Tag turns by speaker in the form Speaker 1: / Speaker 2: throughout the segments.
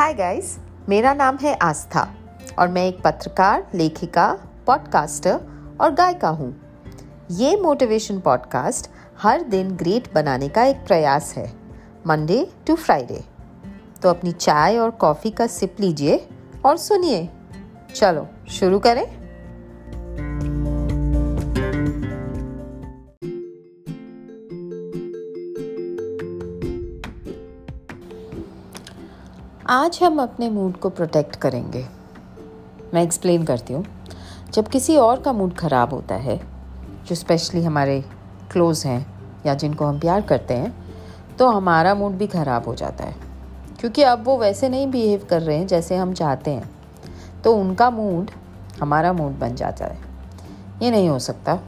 Speaker 1: Hi guys मेरा नाम है आस्था और मैं एक पत्रकार, लेखिका पॉडकास्टर और गायिका हूँ। ये मोटिवेशन पॉडकास्ट हर दिन ग्रेट बनाने का एक प्रयास है मंडे टू फ्राइडे तो अपनी चाय और कॉफ़ी का सिप लीजिए और सुनिए। चलो, शुरू करें। आज हम अपने मूड को प्रोटेक्ट करेंगे। मैं एक्सप्लेन करती हूँ। जब किसी और का मूड ख़राब होता है, जो स्पेशली हमारे क्लोज़ हैं या जिनको हम प्यार करते हैं तो हमारा मूड भी ख़राब हो जाता है। क्योंकि अब वो वैसे नहीं बिहेव कर रहे हैं जैसे हम चाहते हैं। तो उनका मूड हमारा मूड बन जाता है। ये नहीं हो सकता।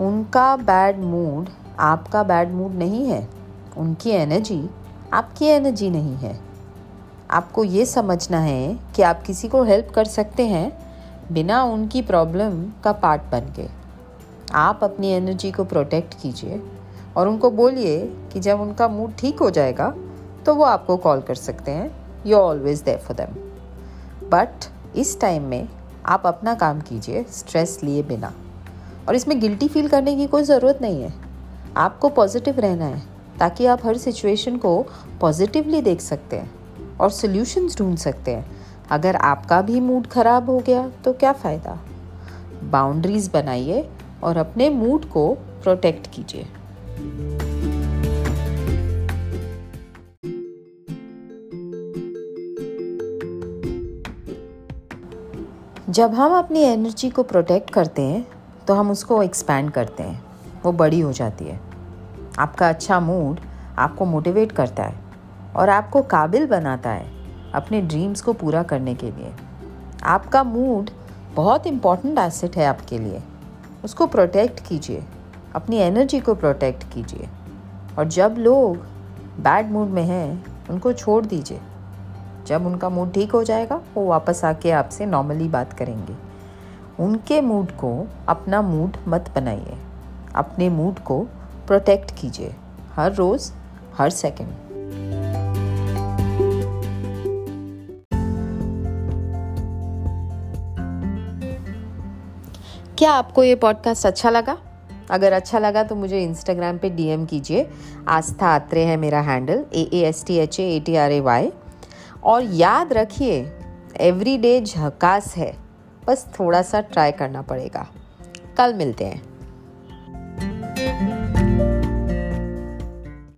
Speaker 1: उनका बैड मूड आपका बैड मूड नहीं है। उनकी एनर्जी आपकी एनर्जी नहीं है। आपको ये समझना है कि आप किसी को हेल्प कर सकते हैं बिना उनकी प्रॉब्लम का पार्ट बन के। आप अपनी एनर्जी को प्रोटेक्ट कीजिए और उनको बोलिए कि जब उनका मूड ठीक हो जाएगा तो वो आपको कॉल कर सकते हैं। You always there for them but इस टाइम में आप अपना काम कीजिए स्ट्रेस लिए बिना। और इसमें गिल्टी फील करने की कोई ज़रूरत नहीं है। आपको पॉजिटिव रहना है ताकि आप हर सिचुएशन को पॉजिटिवली देख सकते हैं। और सॉल्यूशंस ढूंढ सकते हैं। अगर आपका भी मूड ख़राब हो गया तो क्या फ़ायदा? बाउंड्रीज़ बनाइए और अपने मूड को प्रोटेक्ट कीजिए। जब हम अपनी एनर्जी को प्रोटेक्ट करते हैं तो हम उसको एक्सपैंड करते हैं। वो बड़ी हो जाती है। आपका अच्छा मूड आपको मोटिवेट करता है। और आपको काबिल बनाता है अपने ड्रीम्स को पूरा करने के लिए। आपका मूड बहुत इंपॉर्टेंट एसेट है आपके लिए। उसको प्रोटेक्ट कीजिए। अपनी एनर्जी को प्रोटेक्ट कीजिए। और जब लोग बैड मूड में हैं, उनको छोड़ दीजिए। जब उनका मूड ठीक हो जाएगा, वो वापस आके आपसे नॉर्मली बात करेंगे। उनके मूड को अपना मूड मत बनाइए। अपने मूड को प्रोटेक्ट कीजिए। हर रोज़, हर सेकंड क्या आपको ये पॉडकास्ट अच्छा लगा? अगर अच्छा लगा तो मुझे इंस्टाग्राम पे डीएम कीजिए। आस्था आत्रे है मेरा handle A A S T H A T R A Y और याद रखिए एवरी डे झकास है, बस थोड़ा सा ट्राई करना पड़ेगा। कल मिलते हैं।